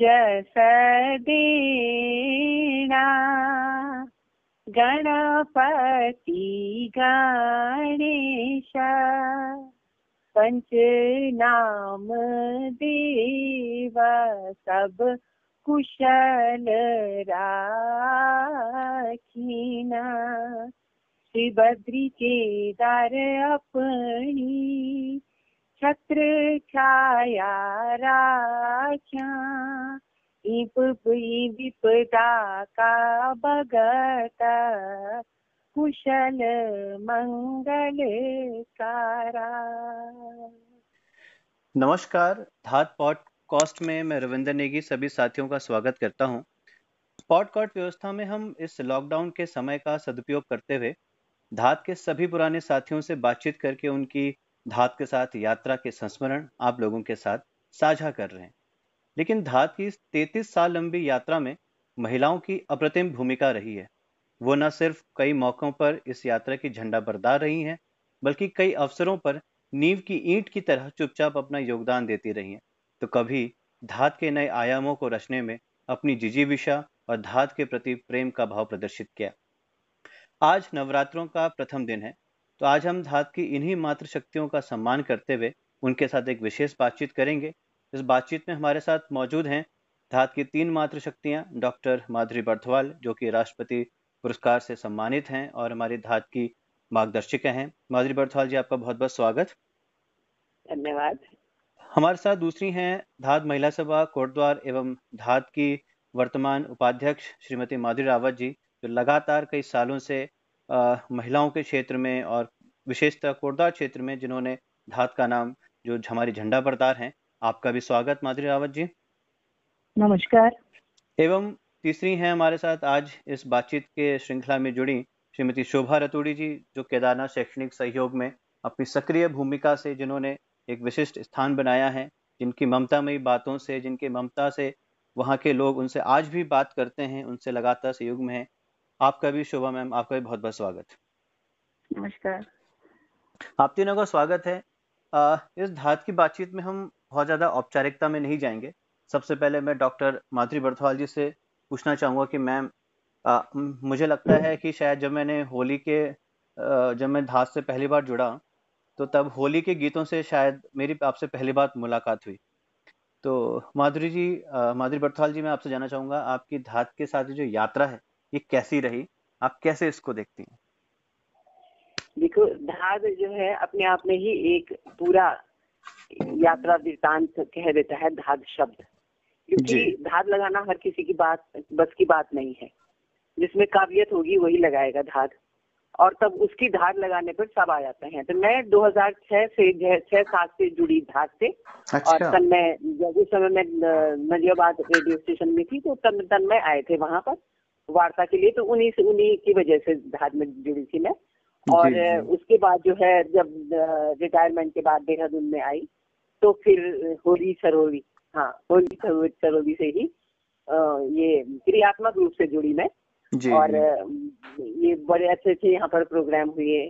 जस दीणा गणपति गणेश पंच नाम देव, सब कुशल राखीना। श्री बद्री के दर अपनी छत्र छाया राख्या। इप विपदा का भगत कुशल मंगल कारा नमस्कार, धात पॉडकास्ट में मैं रविंद्र नेगी, सभी साथियों का स्वागत करता हूँ। पॉडकास्ट व्यवस्था में हम इस लॉकडाउन के समय का सदुपयोग करते हुए धात के सभी पुराने साथियों से बातचीत करके उनकी धात के साथ यात्रा के संस्मरण आप लोगों के साथ साझा कर रहे हैं। लेकिन धात की तैतीस साल लंबी यात्रा में महिलाओं की अप्रतिम भूमिका रही है। वो न सिर्फ़ कई मौकों पर इस यात्रा की झंडा बरदार रही हैं, बल्कि कई अवसरों पर नींव की ईंट की तरह चुपचाप अपना योगदान देती रही हैं। तो कभी धात के नए आयामों को रचने में अपनी जिजीविशा और धात के प्रति प्रेम का भाव प्रदर्शित किया। आज नवरात्रों का प्रथम दिन है। तो आज हम धात की इन्हीं मात्र शक्तियों का सम्मान करते हुए उनके साथ एक विशेष बातचीत करेंगे। इस बातचीत में हमारे साथ मौजूद हैं धात की तीन मात्र शक्तियाँ डॉक्टर माधुरी बर्थवाल जो कि राष्ट्रपति पुरस्कार से सम्मानित हैं और हमारी धात की मार्गदर्शिका हैं। माधुरी बर्थवाल जी आपका बहुत बहुत स्वागत। धन्यवाद। हमारे साथ दूसरी हैं धात महिला सभा कोटद्वार एवं धात की वर्तमान उपाध्यक्ष श्रीमती माधुरी रावत जी जो लगातार कई सालों से आ, महिलाओं के क्षेत्र में और विशेषतः कोटद्वार क्षेत्र में जिन्होंने धात का नाम जो हमारी झंडा बरदार हैं आपका भी स्वागत माधुरी रावत जी। नमस्कार। एवं तीसरी हैं हमारे साथ आज इस बातचीत के श्रृंखला में जुड़ी श्रीमती शोभा रतूड़ी जी जो केदारनाथ शैक्षणिक सहयोग में अपनी सक्रिय भूमिका से जिन्होंने एक विशिष्ट स्थान बनाया है जिनकी ममतामयी बातों से जिनके ममता से वहाँ के लोग उनसे आज भी बात करते हैं उनसे लगातार सहयोग में है। आपका भी शोभा मैम आपका भी बहुत बहुत स्वागत। नमस्कार। आप तीनों का स्वागत है। आ, इस धात की बातचीत में हम बहुत ज़्यादा औपचारिकता में नहीं जाएँगे। सबसे पहले मैं डॉक्टर माधुरी बर्थवाल जी से पूछना चाहूँगा कि मैम मुझे लगता है कि शायद जब मैंने होली के आ, जब मैं धात से पहली बार जुड़ा तो तब होली के गीतों से शायद मेरी आपसे पहली बार मुलाकात हुई। तो माधुरी जी माधुरी बर्थवाल जी मैं आपसे जानना चाहूँगा आपकी धात के साथ जो यात्रा है ये कैसी रही? आप कैसे इसको देखती हैं? देखो धाद जो है अपने आप में ही एक पूरा यात्रा वृतांत कह देता है धाद शब्द। क्योंकि धाद लगाना हर किसी की बात बस की बात नहीं है। जिसमें काबिलियत होगी वही लगाएगा धाद और तब उसकी धार लगाने पर सब आ जाते हैं। तो मैं 2006 से छह सात से जुड़ी धार से अच्छा। और तन मैं जब उस समय मैं नजियाबाद रेडियो स्टेशन में थी तो तन तन में आए थे वहाँ पर। वार्ता के लिए तो उन्हीं से उन्हीं की वजह से धार में जुड़ी थी मैं। और. उसके बाद जो है जब रिटायरमेंट के बाद देहरादून में आई तो फिर होली सरोवी हाँ होली सरोवी से ही ये क्रियात्मक रूप से जुड़ी मैं। और ये बड़े अच्छे अच्छे यहाँ पर प्रोग्राम हुए।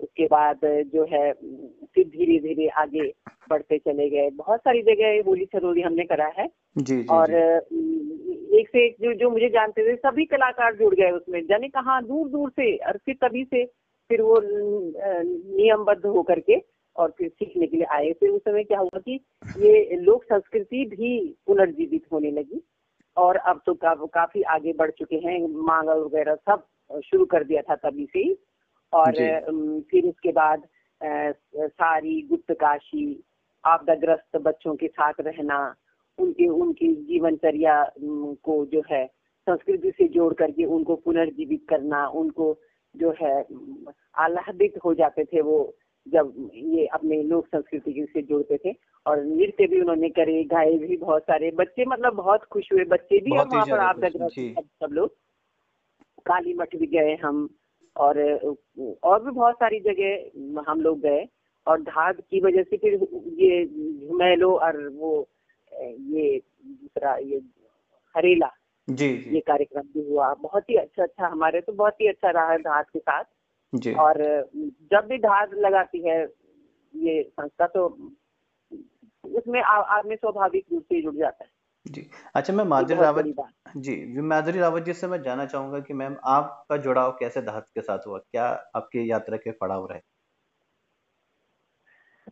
उसके बाद जो है फिर धीरे धीरे आगे बढ़ते चले गए। बहुत सारी जगह होली सरोरी हमने करा है। जी, जी, और जी. एक से एक जो जो मुझे जानते थे सभी कलाकार जुड़ गए उसमें। जाने कहा दूर दूर से और फिर तभी से फिर वो नियमबद्ध होकर के और फिर सीखने के लिए आए। फिर उस समय क्या हुआ कि ये लोक संस्कृति भी पुनर्जीवित होने लगी और अब तो का, काफ़ी आगे बढ़ चुके हैं। मांगल वगैरह सब शुरू कर दिया था तभी से और फिर उसके बाद सारी गुप्त काशी आपदाग्रस्त बच्चों के साथ रहना उनके उनकी जीवनचर्या को जो है संस्कृति से जोड़ करके उनको पुनर्जीवित करना उनको जो है आह्लादित हो जाते थे वो जब ये अपने लोक संस्कृति से जोड़ते थे। और नृत्य भी उन्होंने करे गाए भी बहुत सारे बच्चे मतलब बहुत खुश हुए बच्चे भी हम वहाँ पर आप सब लोग। काली मठ भी गए हम और और भी बहुत सारी जगह हम लोग गए। और धाग की वजह से फिर ये झुमेलो और वो ये दूसरा ये हरेला जी, जी। ये कार्यक्रम भी हुआ। बहुत ही अच्छा अच्छा हमारे तो बहुत ही अच्छा रहा धाग के साथ। जी। और जब भी धार लगाती है ये संस्था तो उसमें आदमी स्वाभाविक रूप से जुड़ जाता है। जी। अच्छा मैं माधुरी रावत जी माधुरी रावत जी से मैं जानना चाहूँगा कि मैम आपका जुड़ाव कैसे धात के साथ हुआ? क्या आपकी यात्रा के पड़ाव रहे?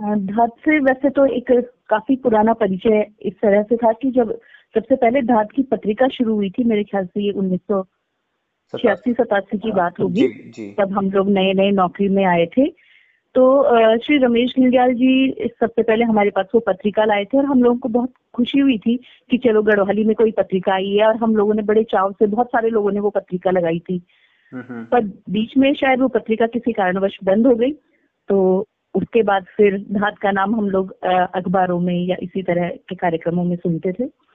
धात से वैसे तो एक काफ़ी पुराना परिचय इस तरह से था कि जब सबसे पहले धात की पत्रिका शुरू हुई थी मेरे ख्याल से ये उन्नीस सौ छियासी सतासी की बात होगी। तब हम लोग नए नए नौकरी में आए थे। तो श्री रमेश घिंडियाल जी सबसे पहले हमारे पास वो पत्रिका लाए थे और हम लोगों को बहुत खुशी हुई थी कि चलो गढ़वाली में कोई पत्रिका आई है और हम लोगों ने बड़े चाव से बहुत सारे लोगों ने वो पत्रिका लगाई थी। पर बीच में शायद वो पत्रिका किसी कारणवश बंद हो गई। तो उसके बाद फिर धात का नाम हम लोग अखबारों में या इसी तरह के कार्यक्रमों में सुनते थे।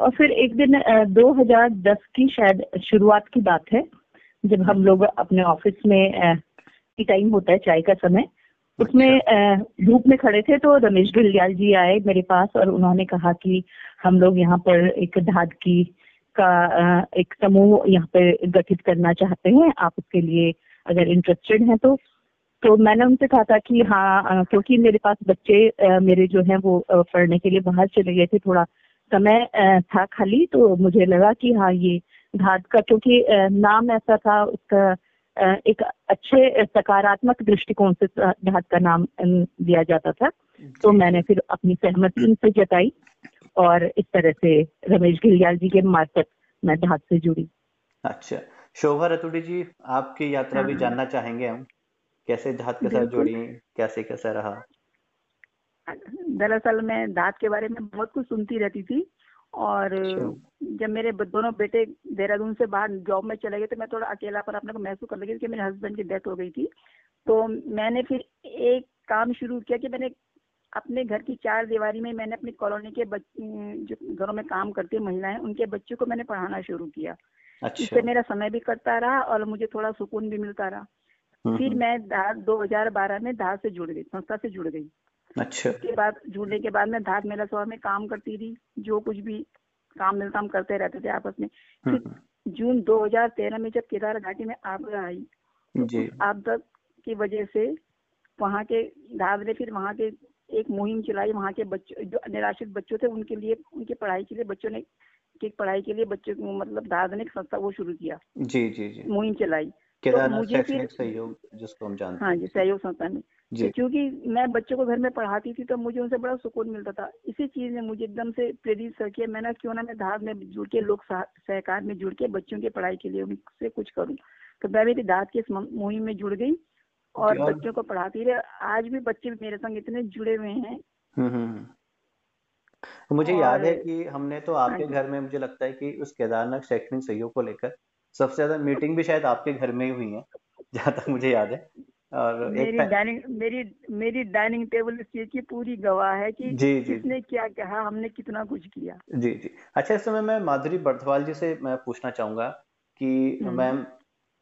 और फिर एक दिन 2010 की शायद शुरुआत की बात है जब हम लोग अपने ऑफ़िस में टाइम होता है चाय का समय उसमें अच्छा। धूप में खड़े थे तो रमेश गुलियाल जी आए मेरे पास और उन्होंने कहा कि हम लोग यहाँ पर एक धाद की का एक समूह यहाँ पे गठित करना चाहते हैं आप उसके लिए अगर इंटरेस्टेड हैं तो तो मैंने उनसे कहा था कि हाँ क्योंकि मेरे पास बच्चे मेरे जो हैं वो पढ़ने के लिए बाहर चले गए थे थोड़ा समय था खाली तो मुझे लगा कि हाँ ये धाद का क्योंकि नाम ऐसा था उसका एक अच्छे सकारात्मक दृष्टिकोण से धात का नाम दिया जाता था। तो मैंने फिर अपनी सहमति उनसे जताई और इस तरह से रमेश घिलियाल जी के मार्फत मैं धात से जुड़ी। अच्छा। शोभा रतुड़ी जी आपकी यात्रा भी हाँ। जानना चाहेंगे हम? कैसे धात के साथ जुड़ी? कैसे कैसा रहा? दरअसल मैं धात के बारे में बहुत कुछ सुनती रहती थी और अच्छा। जब मेरे दोनों बेटे देहरादून से बाहर जॉब में चले गए तो मैं थोड़ा अकेलापन अपने को महसूस कर लगी कि मेरे हस्बैंड की डेथ हो गई थी तो मैंने फिर एक काम शुरू किया कि मैंने अपने घर की चार दीवारी में मैंने अपनी कॉलोनी के जो घरों में काम करती है महिलाएँ उनके बच्चों को मैंने पढ़ाना शुरू किया अच्छा। इससे मेरा समय भी कटता रहा और मुझे थोड़ा सुकून भी मिलता रहा हम्म, फिर हम्म। मैं धार 2012 में धार से जुड़ गई संस्था से जुड़ गई अच्छा। उसके बाद जुड़ने के बाद मैं धार मेला सभा में काम करती थी जो कुछ भी काम मिलता हम करते रहते थे आपस में। फिर हम्म, हम्म। जून 2013 में जब केदार घाटी में आपदा आई तो आपदा की वजह से वहाँ के धार ने फिर वहाँ के एक मुहिम चलाई वहाँ के बच्चों जो निराश्रित बच्चों थे उनके लिए उनकी पढ़ाई के लिए बच्चों ने की पढ़ाई के लिए बच्चों को मतलब दाद ने एक संस्था वो शुरू किया। जी जी जी। मुहिम चलाई। तो मुझे फिर सहयोग जिसको हम जानते हाँ। जी सहयोग संस्था में। तो क्योंकि मैं बच्चों को घर में पढ़ाती थी तो मुझे उनसे बड़ा सुकून मिलता था। इसी चीज़ ने मुझे एकदम से प्रेरित कर किया मैंने क्यों ना मैं धार में जुड़ के लोग सहकार में जुड़ के बच्चों की पढ़ाई के लिए उनसे कुछ करूँ। तो मैं मेरी दाद की इस मुहिम में जुड़ गई और बच्चों को पढ़ाती रहे। आज भी बच्चे मेरे संग इतने जुड़े हुए हैं। हम्म, हम्म, हम्म। तो मुझे याद है कि हमने तो आपके हाँ घर में मुझे लगता है कि उस केदारनाथ शैक्षणिक सहयोग को लेकर सबसे ज़्यादा मीटिंग भी शायद आपके घर में ही हुई है जहाँ तक मुझे याद है। और मेरी डाइनिंग मेरी मेरी डाइनिंग टेबल इस चीज़ की पूरी गवाह है कि जी जी किसने क्या कहा हमने कितना कुछ किया जी जी अच्छा इस समय मैं माधुरी बर्थवाल जी से मैं पूछना चाहूँगा कि हम्म। मैम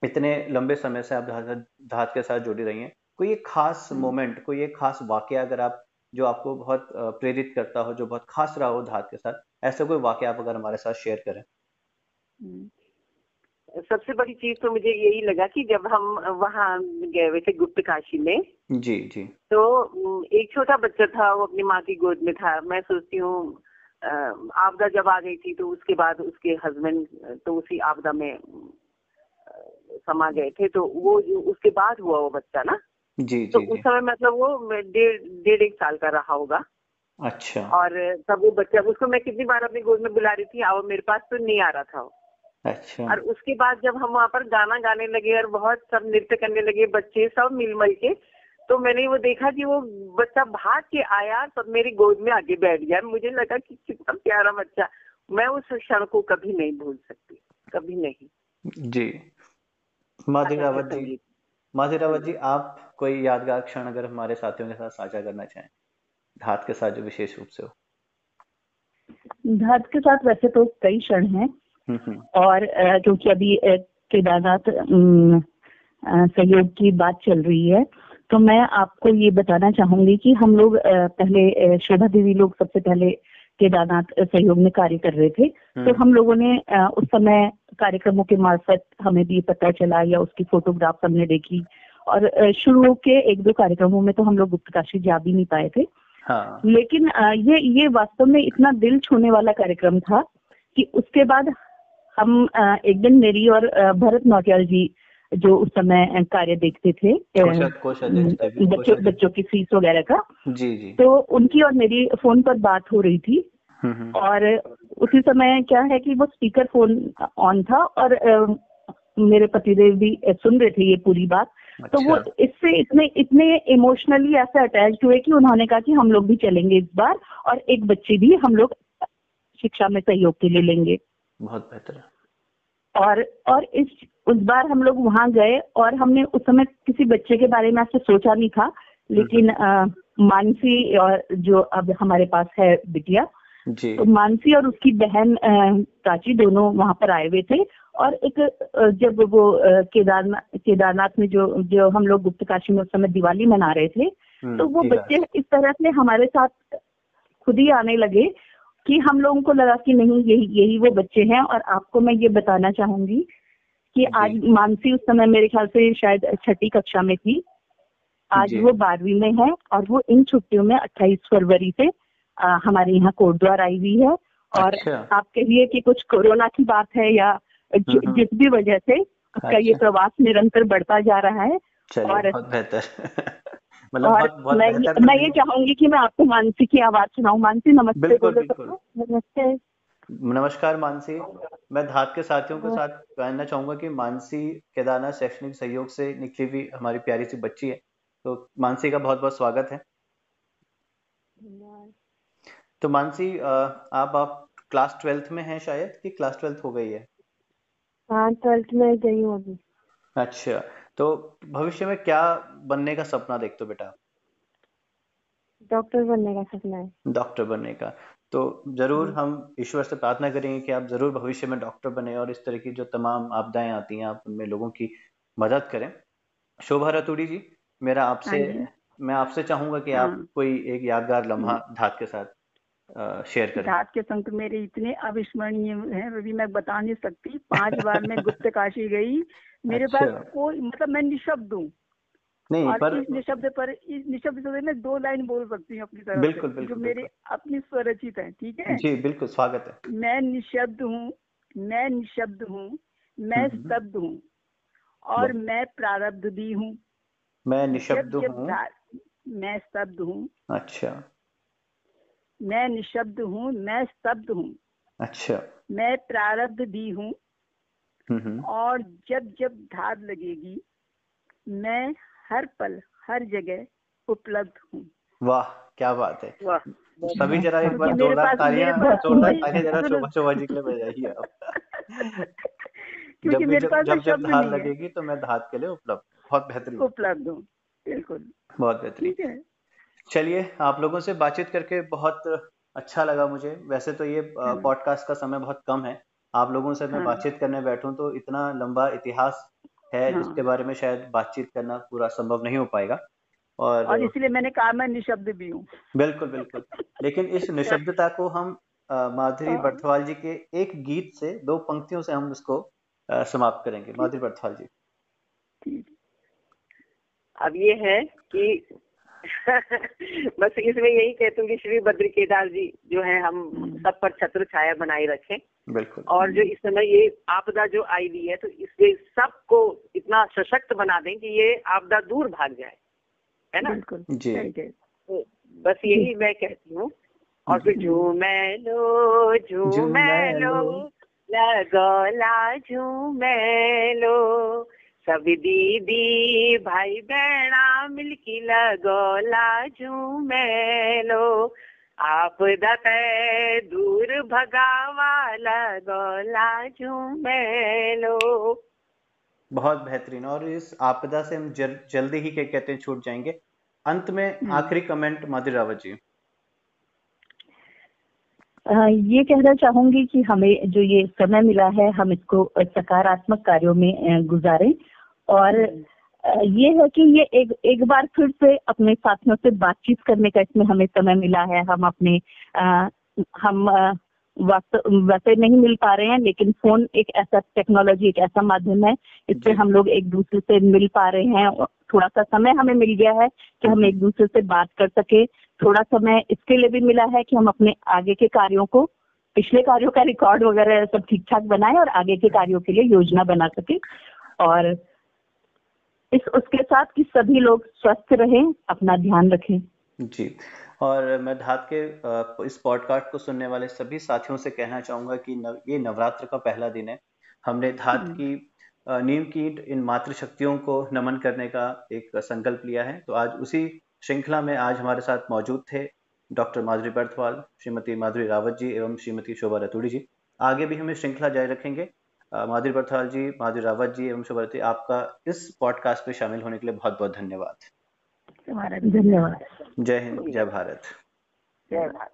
इतने लंबे समय से आप धात के साथ जुड़ी रही हैं कोई एक खास मोमेंट हम्म। कोई एक खास वाक्य अगर आप जो आपको बहुत प्रेरित करता हो जो बहुत खास रहा हो धात के साथ ऐसा कोई वाक्य आप अगर हमारे साथ शेयर करें हम्म। सबसे बड़ी चीज़ तो मुझे यही लगा कि जब हम वहाँ गए हुए थे गुप्त काशी में जी जी। तो एक छोटा बच्चा था वो अपनी माँ की गोद में था। मैं सोचती हूँ आपदा जब आ गई थी तो उसके बाद उसके हस्बैंड तो उसी आपदा में समा गए थे। तो वो उसके बाद हुआ वो बच्चा ना? जी तो जी, उस समय मतलब वो डेढ़ डेढ़ एक साल का रहा होगा। अच्छा। और तब वो बच्चा उसको मैं कितनी बार अपनी गोद में बुला रही थी और मेरे पास तो नहीं आ रहा था वो। अच्छा। और उसके बाद जब हम वहाँ पर गाना गाने लगे और बहुत सब नृत्य करने लगे बच्चे सब मिल मल के तो मैंने वो देखा कि वो बच्चा भाग के आया सब मेरी गोद में आगे बैठ गया। मुझे लगा कि कितना प्यारा बच्चा। मैं उस क्षण को कभी नहीं भूल सकती। कभी नहीं। जी। माधुरी रावत जी माधुरी रावत जी आप कोई यादगार क्षण अगर हमारे साथियों के साथ साझा करना चाहें? धात के साथ जो विशेष रूप से हो। धात के साथ वैसे तो कई क्षण हैं। और क्योंकि अभी केदारनाथ सहयोग की बात चल रही है तो मैं आपको ये बताना चाहूँगी कि हम लोग पहले शोभा देवी लोग सबसे पहले केदारनाथ सहयोग में कार्य कर रहे थे हम्म। तो हम लोगों ने उस समय कार्यक्रमों के मार्फत हमें भी पता चला या उसकी फोटोग्राफ हमने देखी और शुरू के एक दो कार्यक्रमों में तो हम लोग गुप्त काशी जा भी नहीं पाए थे हाँ। लेकिन ये ये वास्तव में इतना दिल छूने वाला कार्यक्रम था कि उसके बाद हम एक दिन मेरी और भरत नौटियाल जी जो उस समय कार्य देखते थे बच्चों बच्चों की फ़ीस वगैरह का जी जी तो उनकी और मेरी फ़ोन पर बात हो रही थी हम्म, हम्म। और उसी समय क्या है कि वो स्पीकर फ़ोन ऑन था और मेरे पतिदेव भी सुन रहे थे ये पूरी बात अच्छा। तो वो अच्छा। इससे इतने इतने इमोशनली ऐसे अटैच हुए कि उन्होंने कहा कि हम लोग भी चलेंगे इस बार और एक बच्चे भी हम लोग शिक्षा में सहयोग के लिए लेंगे बहुत बेहतर और और इस उस बार हम लोग वहाँ गए और हमने उस समय किसी बच्चे के बारे में ऐसे सोचा नहीं था लेकिन आ, मानसी और जो अब हमारे पास है बिटिया जी। तो मानसी और उसकी बहन प्राची दोनों वहाँ पर आए हुए थे और एक जब वो केदारनाथ केदारनाथ में जो जो हम लोग गुप्त काशी में उस समय दिवाली मना रहे थे हम्म, तो वो बच्चे इस तरह से हमारे साथ खुद ही आने लगे कि हम लोगों को लगा कि नहीं यही यही वो बच्चे हैं और आपको मैं ये बताना चाहूँगी कि आज मानसी उस समय मेरे ख्याल से शायद छठी कक्षा में थी आज वो बारहवीं में है और वो इन छुट्टियों में 28 फरवरी से आ, हमारे यहाँ कोटद्वार आई हुई है और अच्छा। आप कहिए कि कुछ कोरोना की बात है या हम्म, हम्म। जिस भी वजह से उसका अच्छा। ये प्रवास निरंतर बढ़ता जा रहा है और बेहतर मतलब और बहुत, बहुत मैं, मैं ये चाहूँगी कि मैं आपको मानसी की आवाज़ सुनाऊं। मानसी नमस्ते बिल्कुल, बिल्कुल। नमस्ते। नमस्कार मानसी। मैं धात के साथियों के साथ कहना चाहूँगा कि मानसी केदारनाथ शैक्षणिक सहयोग से निकली हुई हमारी प्यारी सी बच्ची है। तो मानसी का बहुत बहुत स्वागत है। तो मानसी आप आप क्लास ट्वेल्थ में हैं शायद कि क्लास ट्वेल्थ हो गई है? हाँ ट्वेल्थ में गई हूँ अभी। अच्छा। तो भविष्य में क्या बनने का सपना देखते हो बेटा? डॉक्टर बनने का सपना है। डॉक्टर बनने का। तो ज़रूर हम्म। हम ईश्वर से प्रार्थना करेंगे कि आप ज़रूर भविष्य में डॉक्टर बने और इस तरह की जो तमाम आपदाएँ आती हैं आप उनमें लोगों की मदद करें। शोभा रतुड़ी जी मेरा आपसे हाँ मैं आपसे चाहूँगा कि आप हाँ। कोई एक यादगार लम्हा हम्म। धात के साथ शेयर करें। धात के संग मेरे इतने अविस्मरणीय हैं अभी मैं बता नहीं सकती। पाँच बार मैं गुप्त काशी गई मेरे अच्छा। पास कोई मतलब मैं निशब्द हूँ। नहीं और पर... इस निशब्द पर इस निशब्द से मैं दो लाइन बोल सकती हूँ अपनी तरफ़ बिल्कुल, बिल्कुल, जो मेरे अपनी स्वरचित है ठीक है? जी बिल्कुल स्वागत है। मैं निशब्द हूँ मैं निशब्द हूँ मैं हम्म, हम्म। स्तब्ध हूँ और मैं प्रारब्ध भी हूँ। मैं निशब्द हूँ। मैं स्तब्ध हूँ। अच्छा। मैं निशब्द हूँ मैं स्तब्ध हूँ। अच्छा। मैं प्रारब्ध भी हूँ और जब जब धार लगेगी मैं हर पल हर जगह उपलब्ध हूँ। वाह क्या बात है। वाह सभी जरा एक बार जोरदार तालियाँ जोरदार तालियाँ जरा शोभा शोभा जी के लिए बजाइए आप क्योंकि मेरे पास जब जब धार लगेगी तो मैं धात के लिए उपलब्ध बहुत बेहतरीन। उपलब्ध हूँ बिल्कुल। बहुत बेहतरीन। चलिए आप लोगों से बातचीत करके बहुत अच्छा लगा मुझे। वैसे तो ये पॉडकास्ट हम्म। का समय बहुत कम है। आप लोगों से मैं हाँ। बातचीत करने बैठूं तो इतना लंबा इतिहास है हाँ। जिसके बारे में शायद बातचीत करना पूरा संभव नहीं हो पाएगा और, और इसलिए मैंने कहा मैं निशब्द भी हूँ बिल्कुल बिल्कुल लेकिन इस निशब्दता को हम माधुरी हाँ। बर्थवाल जी के एक गीत से दो पंक्तियों से हम उसको समाप्त करेंगे माधुरी बर्थवाल जी अब ये है कि बस इसमें यही कहती हूँ कि श्री बद्र केदार जी जो है हम हम्म। सब पर छत्र छाया बनाए रखें बिल्कुल। और जो इस समय ये आपदा जो आई हुई है तो इससे सबको इतना सशक्त बना दें कि ये आपदा दूर भाग जाए। है ना? बिल्कुल जी। तो बस यही मैं कहती हूँ। और फिर झूमे लो झूमे लो लगोला झूमे लो सब दीदी भाई बहना मिलकी लगोला झूमे लो आप दते दूर भगावा लगोला झूमेलो। बहुत बेहतरीन। और इस आपदा से हम जल, जल्दी ही क्या कहते हैं छूट जाएँगे। अंत में हम्म। आखिरी कमेंट माधुरी रावत जी ये कहना चाहूँगी कि हमें जो ये समय मिला है हम इसको सकारात्मक कार्यों में गुजारें। और ये है कि ये एक एक बार फिर से अपने साथियों से बातचीत करने का इसमें हमें समय मिला है। हम अपने आ, हम आ, वैसे नहीं मिल पा रहे हैं लेकिन फ़ोन एक ऐसा टेक्नोलॉजी एक ऐसा माध्यम है इससे हम लोग एक दूसरे से मिल पा रहे हैं। थोड़ा सा समय हमें मिल गया है कि हम एक दूसरे से बात कर सके। थोड़ा समय इसके लिए भी मिला है कि हम अपने आगे के कार्यों को पिछले कार्यों का रिकॉर्ड वगैरह सब ठीक ठाक बनाए और आगे के कार्यों के लिए योजना बना सके। और इस उसके साथ कि सभी लोग स्वस्थ रहें अपना ध्यान रखें। जी। और मैं धात के इस पॉडकास्ट को सुनने वाले सभी साथियों से कहना चाहूँगा कि नव, ये नवरात्र का पहला दिन है। हमने धात हम्म। की नीम की इन मातृ शक्तियों को नमन करने का एक संकल्प लिया है। तो आज उसी श्रृंखला में आज हमारे साथ मौजूद थे डॉक्टर माधुरी बर्थवाल श्रीमती माधुरी रावत जी एवं श्रीमती शोभा रतूड़ी जी। आगे भी हम इस श्रृंखला जारी रखेंगे। माधुरी बर्थवाल जी माधुरी रावत जी एवं शुभवर्ती आपका इस पॉडकास्ट में शामिल होने के लिए बहुत बहुत धन्यवाद। धन्यवाद। जय हिंद जय भारत। जय भारत।